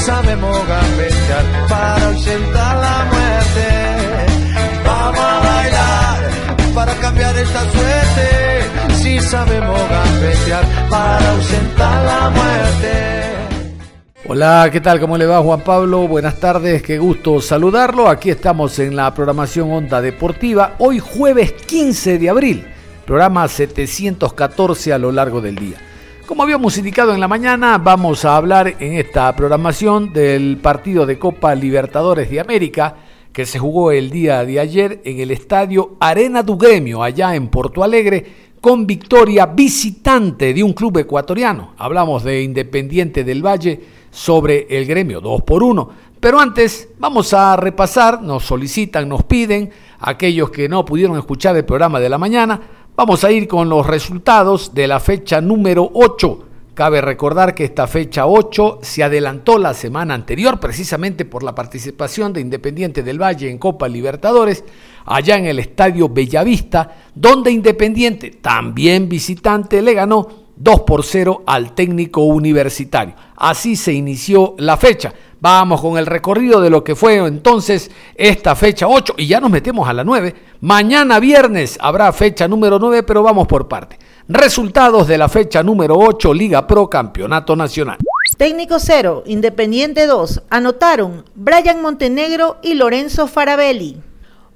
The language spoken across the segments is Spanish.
Sabemos gambetear para ausentar la muerte. Vamos a bailar para cambiar esta suerte. Si sabemos gambetear para ausentar la muerte. Hola, ¿qué tal? ¿Cómo le va Juan Pablo? Buenas tardes, qué gusto saludarlo. Aquí estamos en la programación Onda Deportiva, hoy jueves 15 de abril, programa 714 a lo largo del día. Como habíamos indicado en la mañana, vamos a hablar en esta programación del partido de Copa Libertadores de América que se jugó el día de ayer en el estadio Arena du Gremio, allá en Porto Alegre, con victoria visitante de un club ecuatoriano. Hablamos de Independiente del Valle sobre el gremio 2 por 1. Pero antes vamos a repasar, nos solicitan, nos piden, aquellos que no pudieron escuchar el programa de la mañana, Vamos a ir con los resultados de la fecha número 8. Cabe recordar que esta fecha 8 se adelantó la semana anterior precisamente por la participación de Independiente del Valle en Copa Libertadores, allá en el Estadio Bellavista, donde Independiente, también visitante, le ganó 2 por 0 al técnico universitario. Así se inició la fecha. Vamos con el recorrido de lo que fue entonces esta fecha 8 y ya nos metemos a la 9. Mañana viernes habrá fecha número 9, pero vamos por parte. Resultados de la fecha número 8, Liga Pro Campeonato Nacional. Técnico 0, Independiente 2. Anotaron Brian Montenegro y Lorenzo Farabelli.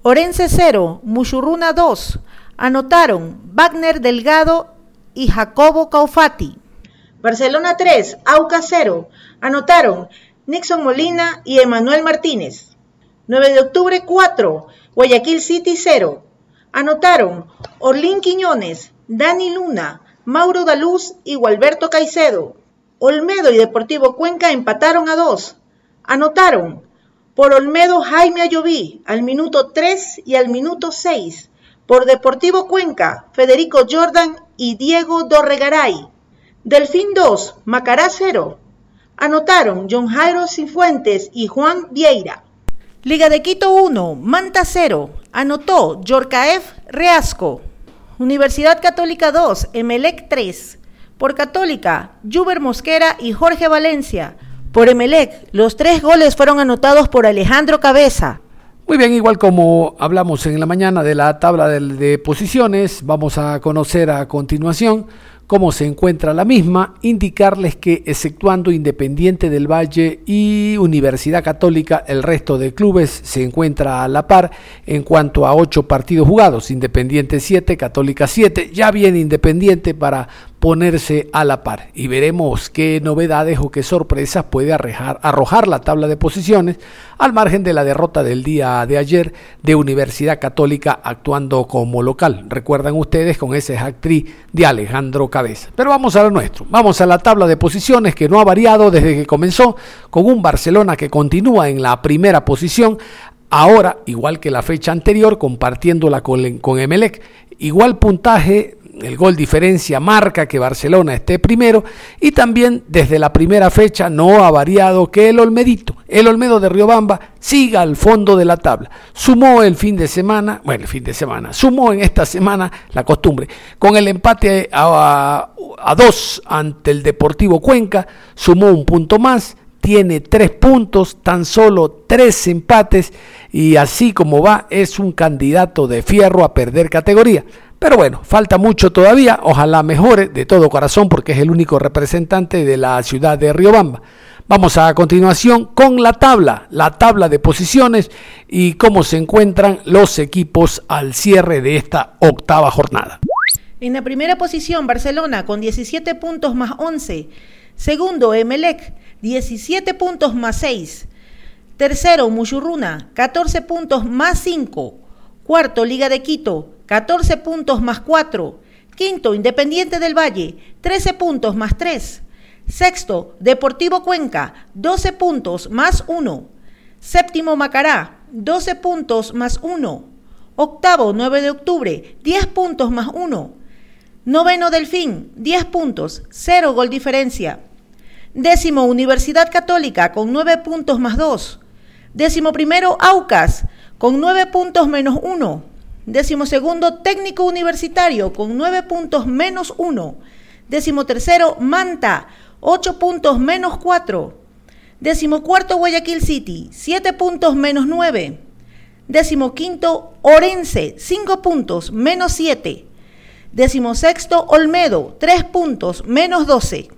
Orense 0, Muchurruna 2. Anotaron Wagner Delgado y Jacobo Caufati. Barcelona 3, Auca 0. Anotaron Nixon Molina y Emanuel Martínez. 9 de octubre 4, Guayaquil City 0. Anotaron Orlín Quiñones, Dani Luna, Mauro Daluz y Gualberto Caicedo. Olmedo y Deportivo Cuenca empataron a 2. Anotaron por Olmedo Jaime Ayoví al minuto 3 y al minuto 6. Por Deportivo Cuenca, Federico Jordan y Diego Dorregaray. Delfín 2, Macará 0. Anotaron John Jairo Cifuentes y Juan Vieira. Liga de Quito 1, Manta 0. Anotó Yorcaef Reasco. Universidad Católica 2, Emelec 3. Por Católica, Juber Mosquera y Jorge Valencia. Por Emelec, los tres goles fueron anotados por Alejandro Cabeza. Muy bien, igual como hablamos en la mañana de la tabla de, de posiciones, vamos a conocer a continuación cómo se encuentra la misma, indicarles que exceptuando Independiente del Valle y Universidad Católica, el resto de clubes se encuentra a la par en cuanto a ocho partidos jugados, Independiente 7, Católica 7, ya viene Independiente para ponerse a la par y veremos qué novedades o qué sorpresas puede arrojar, la tabla de posiciones al margen de la derrota del día de ayer de Universidad Católica actuando como local. Recuerdan ustedes con esa actriz de Alejandro Cabeza. Pero vamos a lo nuestro. Vamos a la tabla de posiciones que no ha variado desde que comenzó con un Barcelona que continúa en la primera posición. Ahora, igual que la fecha anterior, compartiéndola con, con Emelec, igual puntaje el gol diferencia marca que Barcelona esté primero y también desde la primera fecha no ha variado que el Olmedito, el Olmedo de Riobamba, siga al fondo de la tabla. Sumó el fin de semana, bueno, el fin de semana, sumó en esta semana la costumbre, con el empate a, a dos ante el Deportivo Cuenca, sumó un punto más, tiene tres puntos, tan solo tres empates y así como va es un candidato de fierro a perder categoría. Pero bueno, falta mucho todavía, ojalá mejore de todo corazón porque es el único representante de la ciudad de Riobamba. Vamos a continuación con la tabla, la tabla de posiciones y cómo se encuentran los equipos al cierre de esta octava jornada. En la primera posición, Barcelona con 17 puntos más 11. Segundo, Emelec, 17 puntos más 6. Tercero, Muchurruna, 14 puntos más 5. Cuarto, Liga de Quito, 14 puntos más 4. Quinto, Independiente del Valle, 13 puntos más 3. Sexto, Deportivo Cuenca, 12 puntos más 1. Séptimo, Macará, 12 puntos más 1. Octavo, 9 de octubre, 10 puntos más 1. Noveno, Delfín, 10 puntos, 0 gol diferencia. Décimo, Universidad Católica, con 9 puntos más 2. Décimo primero, Aucas, con 9 puntos menos 1. Décimo segundo, Técnico Universitario, con 9 puntos menos 1. Décimo tercero, Manta, 8 puntos menos 4. Décimo cuarto, Guayaquil City, 7 puntos menos 9. Décimo quinto, Orense, 5 puntos menos 7. Décimo sexto, Olmedo, 3 puntos menos 12.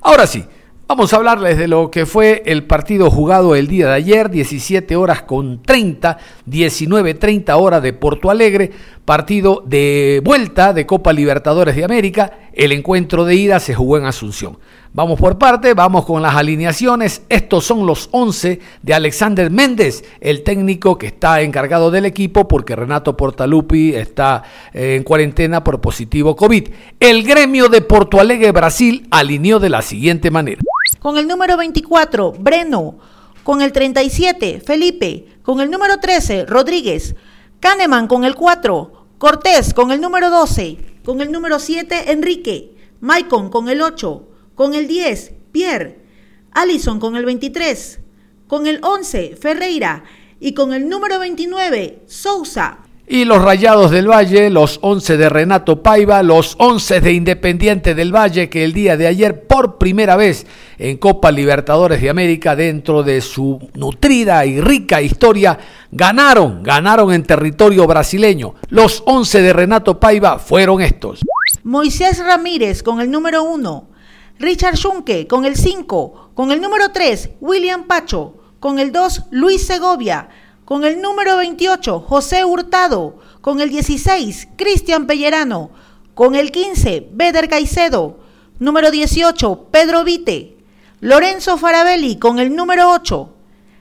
Ahora sí, Vamos a hablarles de lo que fue el partido jugado el día de ayer, 17 horas con 30, 19.30 horas de Porto Alegre, partido de vuelta de Copa Libertadores de América, el encuentro de ida se jugó en Asunción. Vamos por parte, vamos con las alineaciones. Estos son los 11 de Alexander Méndez, el técnico que está encargado del equipo porque Renato Portalupi está eh, en cuarentena por positivo COVID. El gremio de Porto Alegre, Brasil, alineó de la siguiente manera. Con el número 24, Breno. Con el 37, Felipe. Con el número 13, Rodríguez. Kahneman con el 4. Cortés con el número 12. Con el número 7, Enrique. Maicon con el 8 con el 10, Pierre. Allison con el 23. Con el 11, Ferreira. Y con el número 29, Sousa. Y los Rayados del Valle, los 11 de Renato Paiva, los 11 de Independiente del Valle, que el día de ayer, por primera vez en Copa Libertadores de América, dentro de su nutrida y rica historia, ganaron, ganaron en territorio brasileño. Los 11 de Renato Paiva fueron estos. Moisés Ramírez con el número 1, Richard Schunke con el 5, con el número 3, William Pacho, con el 2, Luis Segovia, con el número 28, José Hurtado, con el 16, Cristian Pellerano, con el 15, Beder Caicedo, número 18, Pedro Vite, Lorenzo Farabelli con el número 8,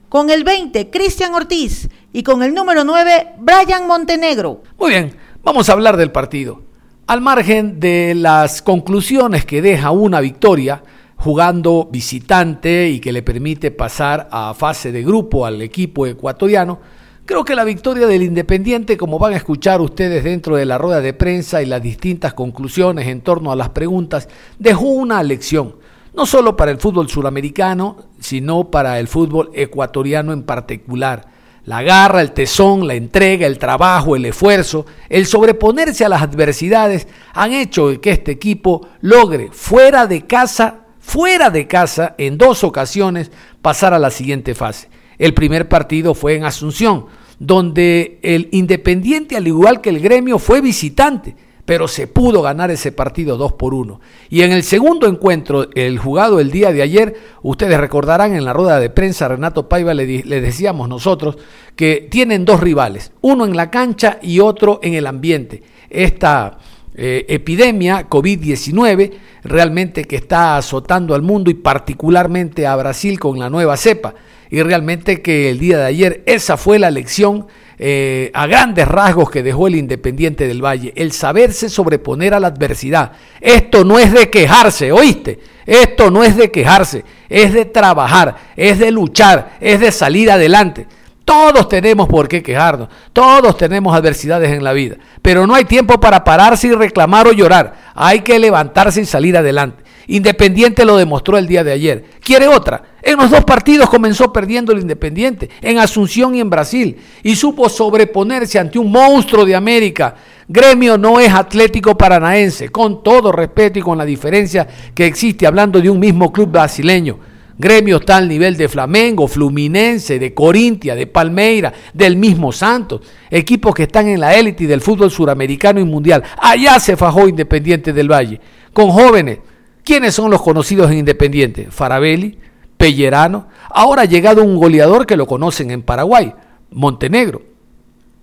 con el 20, Cristian Ortiz y con el número 9, Brian Montenegro. Muy bien, vamos a hablar del partido. Al margen de las conclusiones que deja una victoria jugando visitante y que le permite pasar a fase de grupo al equipo ecuatoriano, creo que la victoria del Independiente, como van a escuchar ustedes dentro de la rueda de prensa y las distintas conclusiones en torno a las preguntas, dejó una lección, no solo para el fútbol suramericano, sino para el fútbol ecuatoriano en particular. La garra, el tesón, la entrega, el trabajo, el esfuerzo, el sobreponerse a las adversidades han hecho que este equipo logre fuera de casa, fuera de casa, en dos ocasiones pasar a la siguiente fase. El primer partido fue en Asunción, donde el Independiente, al igual que el gremio, fue visitante pero se pudo ganar ese partido 2 por 1. Y en el segundo encuentro, el jugado el día de ayer, ustedes recordarán en la rueda de prensa, Renato Paiva le, decíamos nosotros que tienen dos rivales, uno en la cancha y otro en el ambiente. Esta eh, epidemia COVID-19 realmente que está azotando al mundo y particularmente a Brasil con la nueva cepa. Y realmente que el día de ayer esa fue la lección eh, a grandes rasgos que dejó el Independiente del Valle, el saberse sobreponer a la adversidad. Esto no es de quejarse, ¿oíste? Esto no es de quejarse, es de trabajar, es de luchar, es de salir adelante. Todos tenemos por qué quejarnos, todos tenemos adversidades en la vida, pero no hay tiempo para pararse y reclamar o llorar, hay que levantarse y salir adelante. Independiente lo demostró el día de ayer. ¿Quiere otra? En los dos partidos comenzó perdiendo el Independiente, en Asunción y en Brasil, y supo sobreponerse ante un monstruo de América. Gremio no es Atlético Paranaense, con todo respeto y con la diferencia que existe hablando de un mismo club brasileño. Gremio está al nivel de Flamengo, Fluminense, de Corintia, de Palmeira, del mismo Santos, equipos que están en la élite del fútbol suramericano y mundial. Allá se fajó Independiente del Valle, con jóvenes ¿Quiénes son los conocidos en Independiente? Farabelli, Pellerano. Ahora ha llegado un goleador que lo conocen en Paraguay, Montenegro.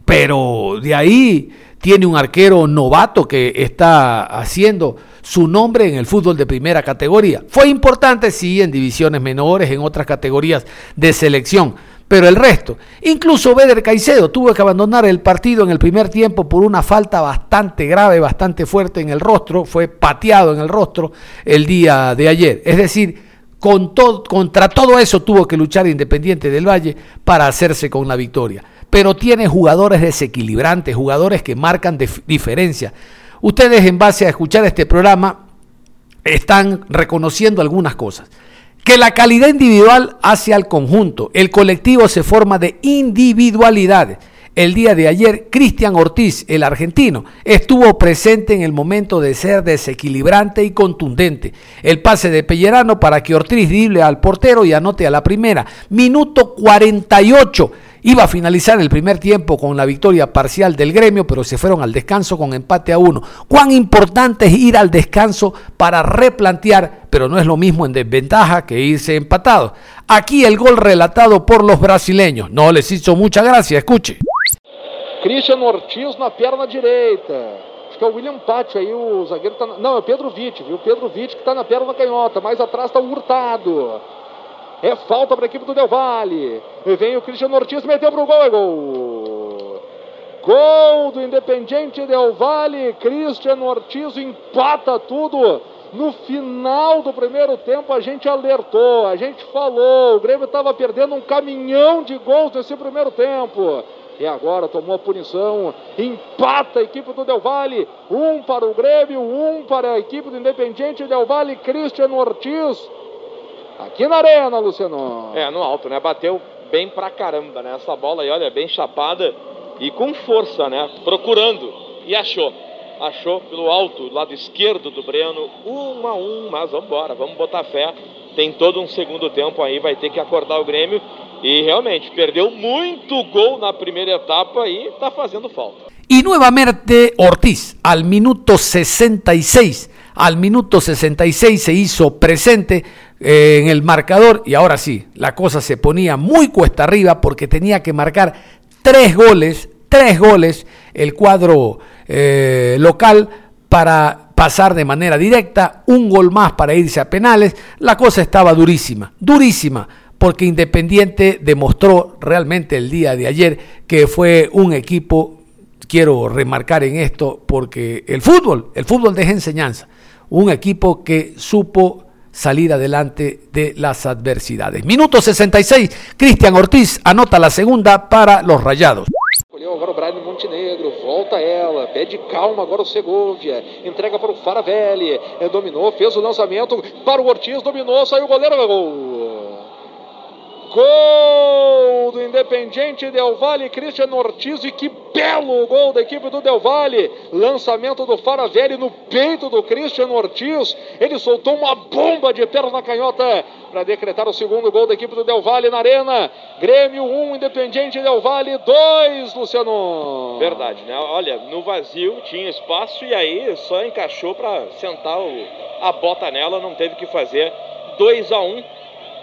pero de ahí tiene un arquero novato que está haciendo su nombre en el fútbol de primera categoría. Fue importante, sí, en divisiones menores, en otras categorías de selección, pero el resto, incluso Beder Caicedo tuvo que abandonar el partido en el primer tiempo por una falta bastante grave, bastante fuerte en el rostro, fue pateado en el rostro el día de ayer. Es decir, contra todo eso tuvo que luchar Independiente del Valle para hacerse con la victoria. Pero tiene jugadores desequilibrantes, jugadores que marcan diferencia. Ustedes en base a escuchar este programa están reconociendo algunas cosas que la calidad individual hace al conjunto. El colectivo se forma de individualidades. El día de ayer, Cristian Ortiz, el argentino, estuvo presente en el momento de ser desequilibrante y contundente. El pase de Pellerano para que Ortiz drible al portero y anote a la primera. Minuto 48 Iba a finalizar el primer tiempo con la victoria parcial del gremio, pero se fueron al descanso con empate a uno. Cuán importante es ir al descanso para replantear, pero no es lo mismo en desventaja que irse empatado. Aquí el gol relatado por los brasileños. No les hizo mucha gracia, escuche. Cristian Ortiz na perna direita. Acho que o William Patti aí, o zagueiro tá. Não, é o Pedro Vitti, viu? Pedro Vitti que tá na perna canhota. Mais atrás está o Hurtado. É falta para a equipe do Del Valle. E vem o Cristiano Ortiz, meteu para o gol, é gol. Gol do Independiente Del Valle. Cristiano Ortiz empata tudo. No final do primeiro tempo a gente alertou, a gente falou, o Grêmio estava perdendo um caminhão de gols nesse primeiro tempo. E agora tomou a punição, empata a equipe do Del Valle, um para o Grêmio, um para a equipe do Independiente Del Valle, Cristiano Ortiz Aqui na arena, Luciano. É, no alto, né? Bateu bem pra caramba, né? Essa bola aí, olha, bem chapada e com força, né? Procurando. E achou. Achou pelo alto, lado esquerdo do Breno. Um a um, mas vamos embora, vamos botar fé. Tem todo um segundo tempo aí, vai ter que acordar o Grêmio. E realmente, perdeu muito gol na primeira etapa e tá fazendo falta. E novamente Ortiz, al minuto 66 Al minuto 66 se hizo presente en el marcador y ahora sí, la cosa se ponía muy cuesta arriba porque tenía que marcar tres goles, tres goles el cuadro eh, local para pasar de manera directa, un gol más para irse a penales. La cosa estaba durísima, durísima porque Independiente demostró realmente el día de ayer que fue un equipo, quiero remarcar en esto, porque el fútbol, el fútbol deja enseñanza un equipo que supo salir adelante de las adversidades. Minuto 66, Cristian Ortiz anota la segunda para los Rayados. Agora o Brian Montenegro, volta ela, pede calma agora o Segovia, entrega para o Faravelli, dominou, fez o lançamento para o Ortiz, dominou, saiu o goleiro, gol. Gol do Independiente Del Valle, Cristiano Ortiz e que belo gol da equipe do Del Valle. Lançamento do Faravelli no peito do Cristiano Ortiz. Ele soltou uma bomba de perna canhota para decretar o segundo gol da equipe do Del Valle na arena. Grêmio 1, um, Independiente Del Valle 2, Luciano. Verdade, né? Olha, no vazio tinha espaço e aí só encaixou para sentar o, a bota nela, não teve que fazer 2 a 1 um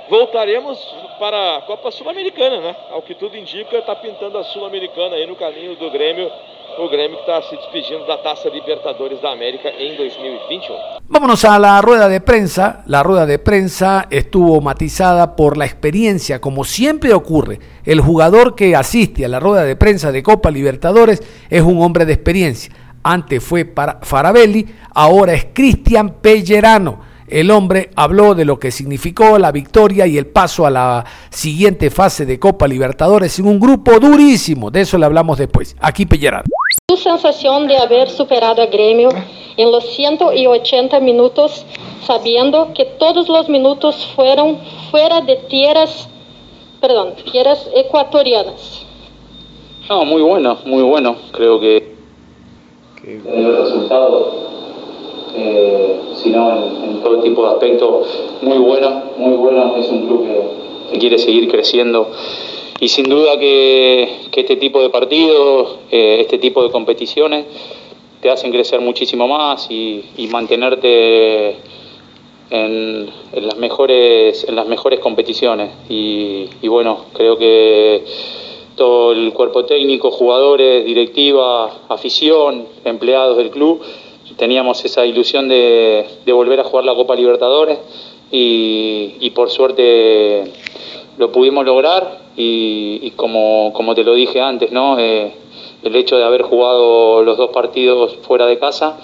voltaremos para a Copa Sul-Americana, né? Ao que tudo indica, está pintando a Sul-Americana aí no caminho do Grêmio. O Grêmio que está se despedindo da Taça Libertadores da América em 2021. Vámonos a la rueda de prensa. La rueda de prensa estuvo matizada por la experiencia, como siempre ocurre. El jugador que asiste a la rueda de prensa de Copa Libertadores es un hombre de experiencia. Antes fue para Farabelli, ahora es Cristian Pellerano el hombre habló de lo que significó la victoria y el paso a la siguiente fase de Copa Libertadores en un grupo durísimo. De eso le hablamos después. Aquí Pellerano. Tu sensación de haber superado a Grêmio en los 180 minutos, sabiendo que todos los minutos fueron fuera de tierras, perdón, tierras ecuatorianas. No, muy bueno, muy bueno. Creo que, que el resultado eh, sino en, todo tipo de aspectos. Muy bueno, muy bueno. Es un club que, quiere seguir creciendo. Y sin duda que, este tipo de partidos, eh, este tipo de competiciones te hacen crecer muchísimo más y, mantenerte en, las mejores en las mejores competiciones. Y, bueno creo que todo el cuerpo técnico, jugadores, directiva, afición, empleados del club, teníamos esa ilusión de, volver a jugar la Copa Libertadores y, por suerte lo pudimos lograr y, como, te lo dije antes, ¿no? Eh, el hecho de haber jugado los dos partidos fuera de casa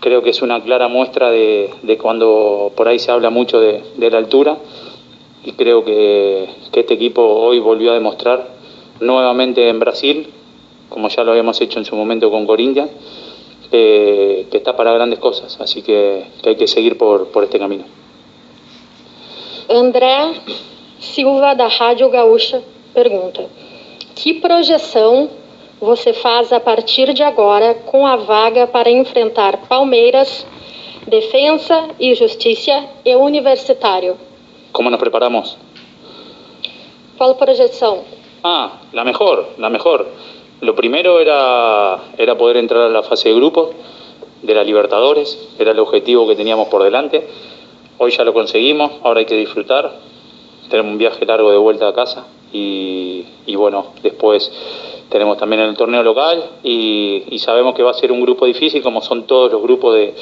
creo que es una clara muestra de, cuando por ahí se habla mucho de, la altura y creo que, este equipo hoy volvió a demostrar nuevamente en Brasil, como ya lo habíamos hecho en su momento con Corinthians, que está para grandes cosas, así que, hay que seguir por, por este camino. André Silva da Rádio Gaúcha pergunta: Que projeção você faz a partir de agora com a vaga para enfrentar Palmeiras, Defensa y Justicia y Universitario? ¿Cómo nos preparamos? ¿Cuál proyección? Ah, la mejor, la mejor. Lo primero era, era poder entrar a la fase de grupos de la Libertadores, era el objetivo que teníamos por delante. Hoy ya lo conseguimos, ahora hay que disfrutar. Tenemos un viaje largo de vuelta a casa y, bueno, después tenemos también el torneo local y, sabemos que va a ser un grupo difícil como son todos los grupos de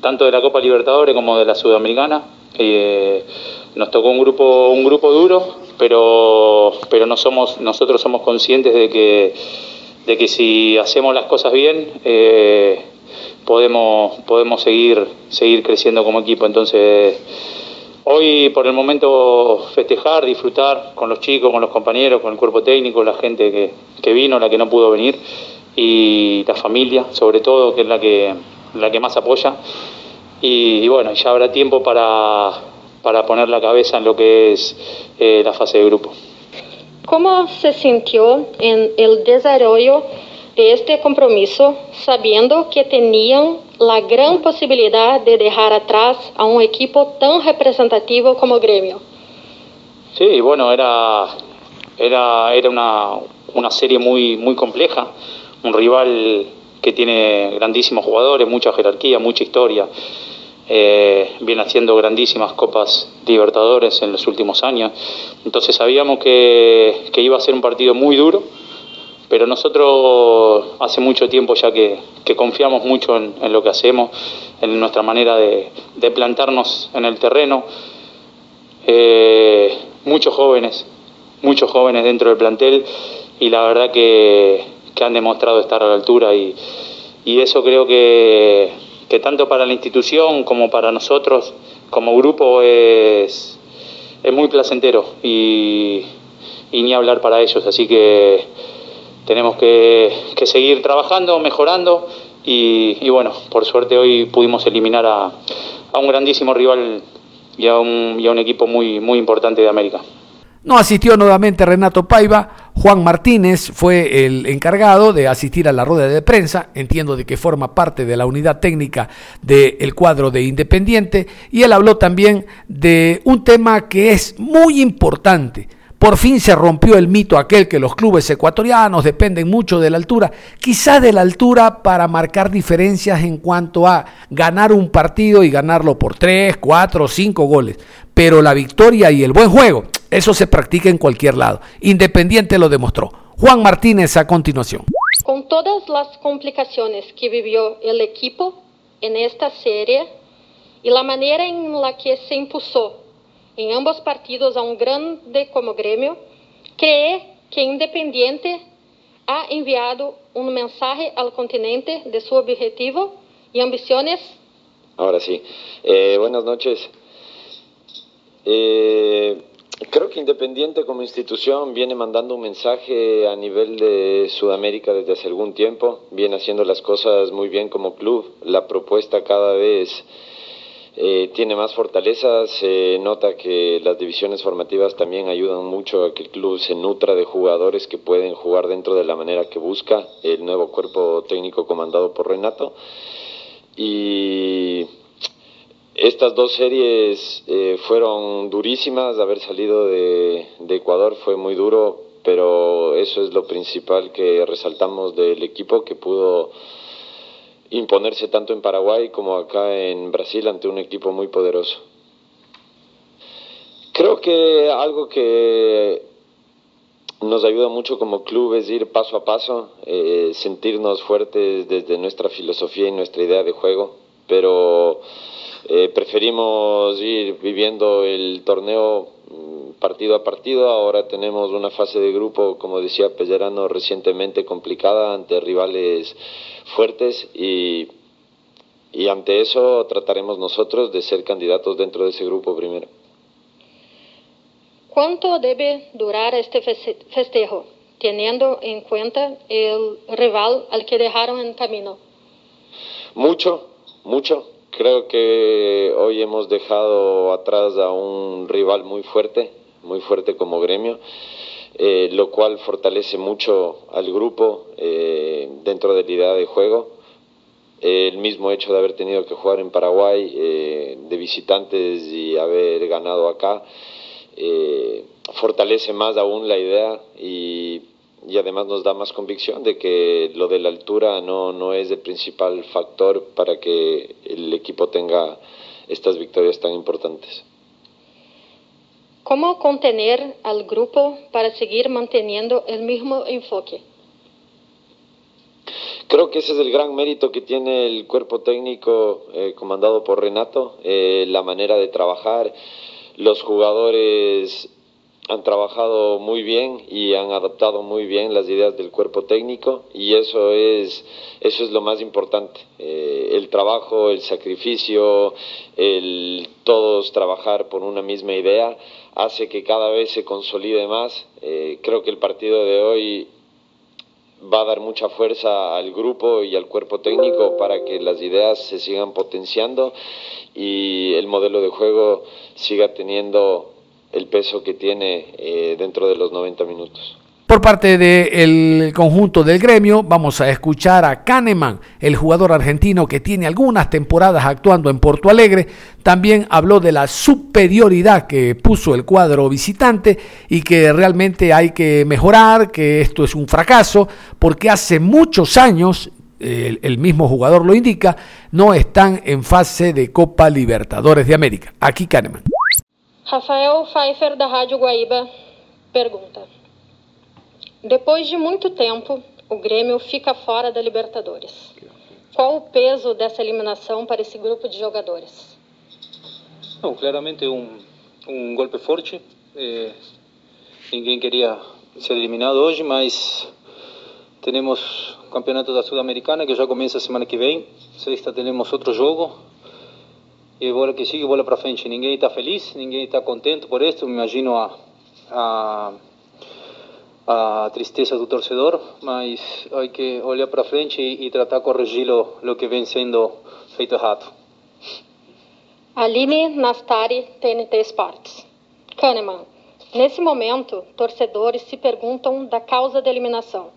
tanto de la Copa Libertadores como de la Sudamericana. Eh, nos tocó un grupo un grupo duro, pero pero no somos nosotros somos conscientes de que de que si hacemos las cosas bien eh, podemos podemos seguir seguir creciendo como equipo. Entonces Hoy, por el momento, festejar, disfrutar con los chicos, con los compañeros, con el cuerpo técnico, la gente que, que vino, la que no pudo venir y la familia, sobre todo, que es la que, la que más apoya. Y, bueno, ya habrá tiempo para, para, poner la cabeza en lo que es eh, la fase de grupo. ¿Cómo se sintió en el desarrollo de este compromiso, sabiendo que tenían la gran posibilidad de dejar atrás a un equipo tan representativo como Gremio. Sí, bueno, era, era, era una, una serie muy, muy compleja, un rival que tiene grandísimos jugadores, mucha jerarquía, mucha historia. Eh, viene haciendo grandísimas copas Libertadores en los últimos años. Entonces sabíamos que, iba a ser un partido muy duro pero nosotros hace mucho tiempo ya que, confiamos mucho en, lo que hacemos, en nuestra manera de, plantarnos en el terreno. Eh, muchos jóvenes, muchos jóvenes dentro del plantel y la verdad que, han demostrado estar a la altura y, eso creo que, tanto para la institución como para nosotros como grupo es, es muy placentero y, y ni hablar para ellos, así que tenemos que, seguir trabajando, mejorando y, bueno, por suerte hoy pudimos eliminar a, un grandísimo rival y a un, y a un equipo muy, muy importante de América. No asistió nuevamente Renato Paiva, Juan Martínez fue el encargado de asistir a la rueda de prensa, entiendo de que forma parte de la unidad técnica del cuadro de Independiente, y él habló también de un tema que es muy importante, por fin se rompió el mito aquel que los clubes ecuatorianos dependen mucho de la altura, quizá de la altura para marcar diferencias en cuanto a ganar un partido y ganarlo por tres, cuatro, cinco goles. Pero la victoria y el buen juego, eso se practica en cualquier lado. Independiente lo demostró. Juan Martínez a continuación. Con todas las complicaciones que vivió el equipo en esta serie y la manera en la que se impulsó en ambos partidos a un grande como Grêmio, cree que Independiente ha enviado un mensaje al continente de su objetivo y ambiciones? Ahora sí. Eh, buenas noches. Eh, creo que Independiente como institución viene mandando un mensaje a nivel de Sudamérica desde hace algún tiempo, viene haciendo las cosas muy bien como club, la propuesta cada vez eh, tiene más fortaleza, se nota que las divisiones formativas también ayudan mucho a que el club se nutra de jugadores que pueden jugar dentro de la manera que busca el nuevo cuerpo técnico comandado por Renato. Y estas dos series eh, fueron durísimas, haber salido de, de Ecuador fue muy duro, pero eso es lo principal que resaltamos del equipo que pudo imponerse tanto en Paraguay como acá en Brasil ante un equipo muy poderoso. Creo que algo que nos ayuda mucho como club es ir paso a paso, eh, sentirnos fuertes desde nuestra filosofía y nuestra idea de juego, pero eh, preferimos ir viviendo el torneo mm, partido a partido. Ahora tenemos una fase de grupo, como decía Pellerano, recientemente complicada ante rivales fuertes y, y ante eso trataremos nosotros de ser candidatos dentro de ese grupo primero. ¿Cuánto debe durar este festejo, teniendo en cuenta el rival al que dejaron en camino? Mucho, mucho. Creo que hoy hemos dejado atrás a un rival muy fuerte, muy fuerte como gremio, eh, lo cual fortalece mucho al grupo eh, dentro de la idea de juego. el mismo hecho de haber tenido que jugar en Paraguay eh, de visitantes y haber ganado acá fortalece más aún la idea y, y, además nos da más convicción de que lo de la altura no, no es el principal factor para que el equipo tenga estas victorias tan importantes. ¿Cómo contener al grupo para seguir manteniendo el mismo enfoque? Creo que ese es el gran mérito que tiene el cuerpo técnico eh, comandado por Renato, eh, la manera de trabajar, los jugadores han trabajado muy bien y han adaptado muy bien las ideas del cuerpo técnico y eso es eso es lo más importante. Eh, el trabajo el sacrificio el todos trabajar por una misma idea hace que cada vez se consolide más. Eh, creo que el partido de hoy va a dar mucha fuerza al grupo y al cuerpo técnico para que las ideas se sigan potenciando y el modelo de juego siga teniendo el peso que tiene eh, dentro de los 90 minutos. Por parte del conjunto del gremio, vamos a escuchar a Kahneman, el jugador argentino que tiene algunas temporadas actuando en Porto Alegre. También habló de la superioridad que puso el cuadro visitante y que realmente hay que mejorar, que esto es un fracaso, porque hace muchos años, el, el mismo jugador lo indica, no están en fase de Copa Libertadores de América. Aquí Kahneman. Rafael Pfeiffer, da Rádio Guaíba, pergunta. Depois de muito tempo, o Grêmio fica fora da Libertadores. Qual o peso dessa eliminação para esse grupo de jogadores? Não, claramente um, um golpe forte. É, ninguém queria ser eliminado hoje, mas temos o campeonato da Sul-Americana que já começa semana que vem. Sexta temos outro jogo. E bola que sigue, bola para frente. Ninguém está feliz, ninguém está contente por isso. Me imagino a, a a tristeza do torcedor, mas hay que olhar para frente e, e tratar de corrigir lo, lo que vem sendo feito errado. Aline Nastari, TNT Sports. Kahneman, nesse momento, torcedores se perguntam da causa da eliminação.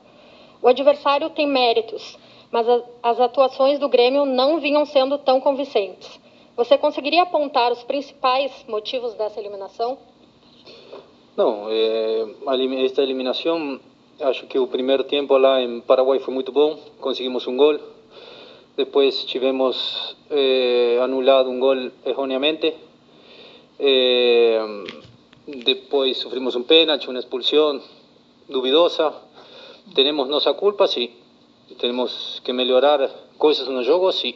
O adversário tem méritos, mas as atuações do Grêmio não vinham sendo tão convincentes. Você conseguiria apontar os principais motivos dessa eliminação? Não, é, esta eliminação, acho que o primeiro tempo lá em Paraguai foi muito bom, conseguimos um gol. Depois tivemos é, anulado um gol erroneamente. É, depois sofrimos um pênalti, uma expulsão duvidosa. Temos nossa culpa, sim. Temos que melhorar coisas no jogo, sim.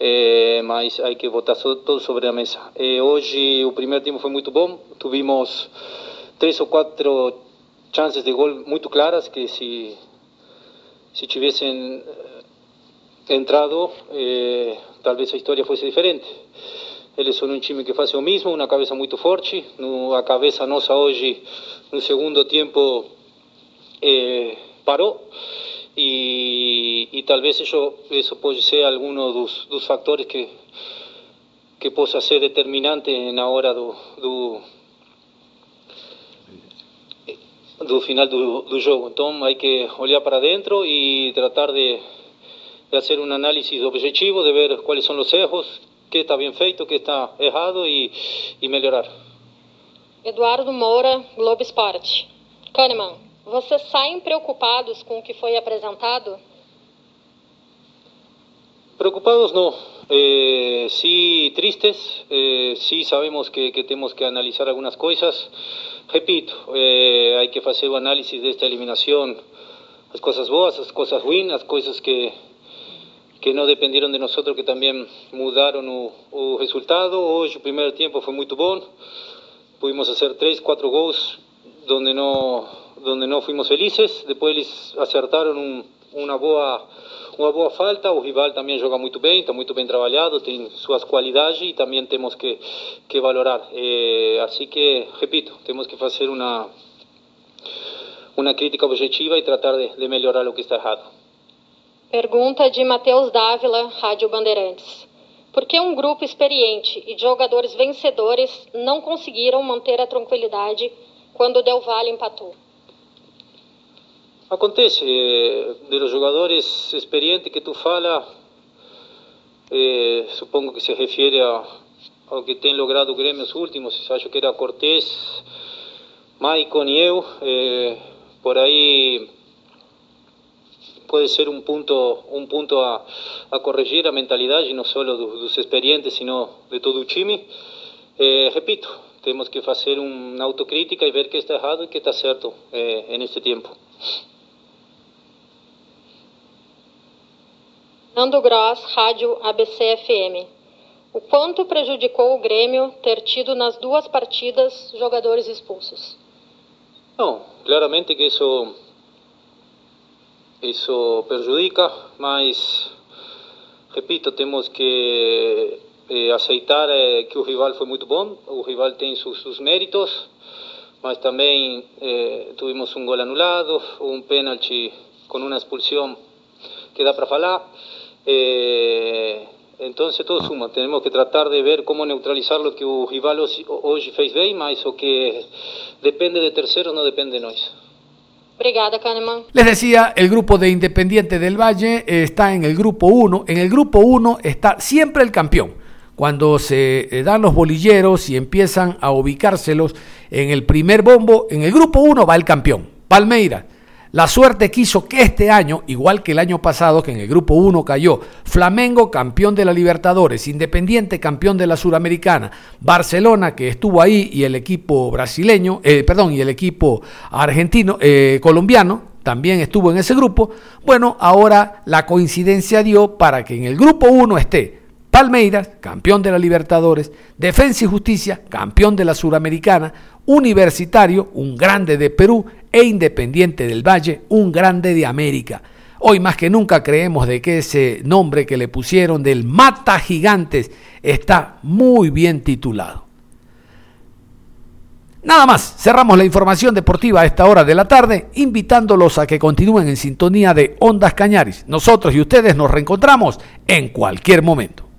É, mas há que botar tudo sobre a mesa. É, hoje o primeiro tempo foi muito bom, tivemos três ou quatro chances de gol muito claras que se se tivessem eh, entrado eh, talvez a história fosse diferente. Eles são um time que faz o mesmo uma cabeça muito forte no, a cabeça nossa hoje no segundo tempo eh, parou e, e talvez isso, isso pode ser algum dos, fatores que que possa ser determinante na hora do, do do final do, do jogo. Então, hay que olhar para dentro e tratar de, de hacer un análisis objetivo, de ver cuáles son los erros, qué está bien feito, qué está errado e, e melhorar. Eduardo Moura, Globo Esporte. Kahneman, vocês saem preocupados com o que foi apresentado? Preocupados não. Eh, sí, tristes. Eh, sí, sabemos que, que, tenemos que analizar algunas cosas. Repito, eh, hay que hacer un análisis de esta. Las cosas boas, las cosas ruins, las cosas que, que no dependieron de nosotros, que también mudaron el resultado. Hoy el primer tiempo fue muy bueno. Pudimos hacer tres, cuatro gols donde no, donde no fuimos felices. Después ellos acertaron un, una boa uma boa falta, o rival também joga muito bem, está muito bem trabalhado, tem suas qualidades e também temos que, que valorar. É, assim que, repito, temos que fazer uma, uma crítica objetiva e tratar de, de melhorar o que está errado. Pergunta de Matheus Dávila, Rádio Bandeirantes. Por que um grupo experiente e jogadores vencedores não conseguiram manter a tranquilidade quando o Del Valle empatou? Acontece, eh, de los jugadores experientes que tú fala, eh, supongo que se refiere a, ao que tem logrado Grêmio os últimos, acho que era Cortés, Maicon e eu, eh, por aí pode ser um ponto, um ponto a, a corrigir a mentalidade, não só do, dos experientes, sino de todo o time. Repito, temos que fazer uma autocrítica e ver que está errado e que está certo eh, neste tempo. Nando Gross, Rádio ABC FM. O quanto prejudicou o Grêmio ter tido nas duas partidas jogadores expulsos? Não, claramente que isso isso prejudica, mas repito, temos que eh, aceitar eh, que o rival foi muito bom, o rival tem seus, seus méritos, mas também eh, tivemos um gol anulado, um pênalti com uma expulsão que dá para falar. Eh, entonces todo suma, tenemos que tratar de ver cómo neutralizar lo que el rival hoy fez bem, mas o que depende de terceros no depende de nosotros. Les decía, el grupo de Independiente del Valle está en el grupo 1. En el grupo 1 está siempre el campeón. Cuando se eh, dan los bolilleros y empiezan a ubicárselos en el primer bombo, en el grupo 1 va el campeón, Palmeiras. La suerte quiso que este año, igual que el año pasado, que en el grupo 1 cayó Flamengo, campeón de la Libertadores, Independiente, campeón de la Suramericana, Barcelona, que estuvo ahí, y el equipo brasileño, eh, perdón, y el equipo argentino, eh, colombiano, también estuvo en ese grupo. Bueno, ahora la coincidencia dio para que en el grupo 1 esté Palmeiras, campeón de la Libertadores, Defensa y Justicia, campeón de la Suramericana, Universitario, un grande de Perú, e Independiente del Valle, un grande de América. Hoy más que nunca creemos de que ese nombre que le pusieron del Mata Gigantes está muy bien titulado. Nada más, cerramos la información deportiva a esta hora de la tarde, invitándolos a que continúen en sintonía de Ondas Cañaris. Nosotros y ustedes nos reencontramos en cualquier momento.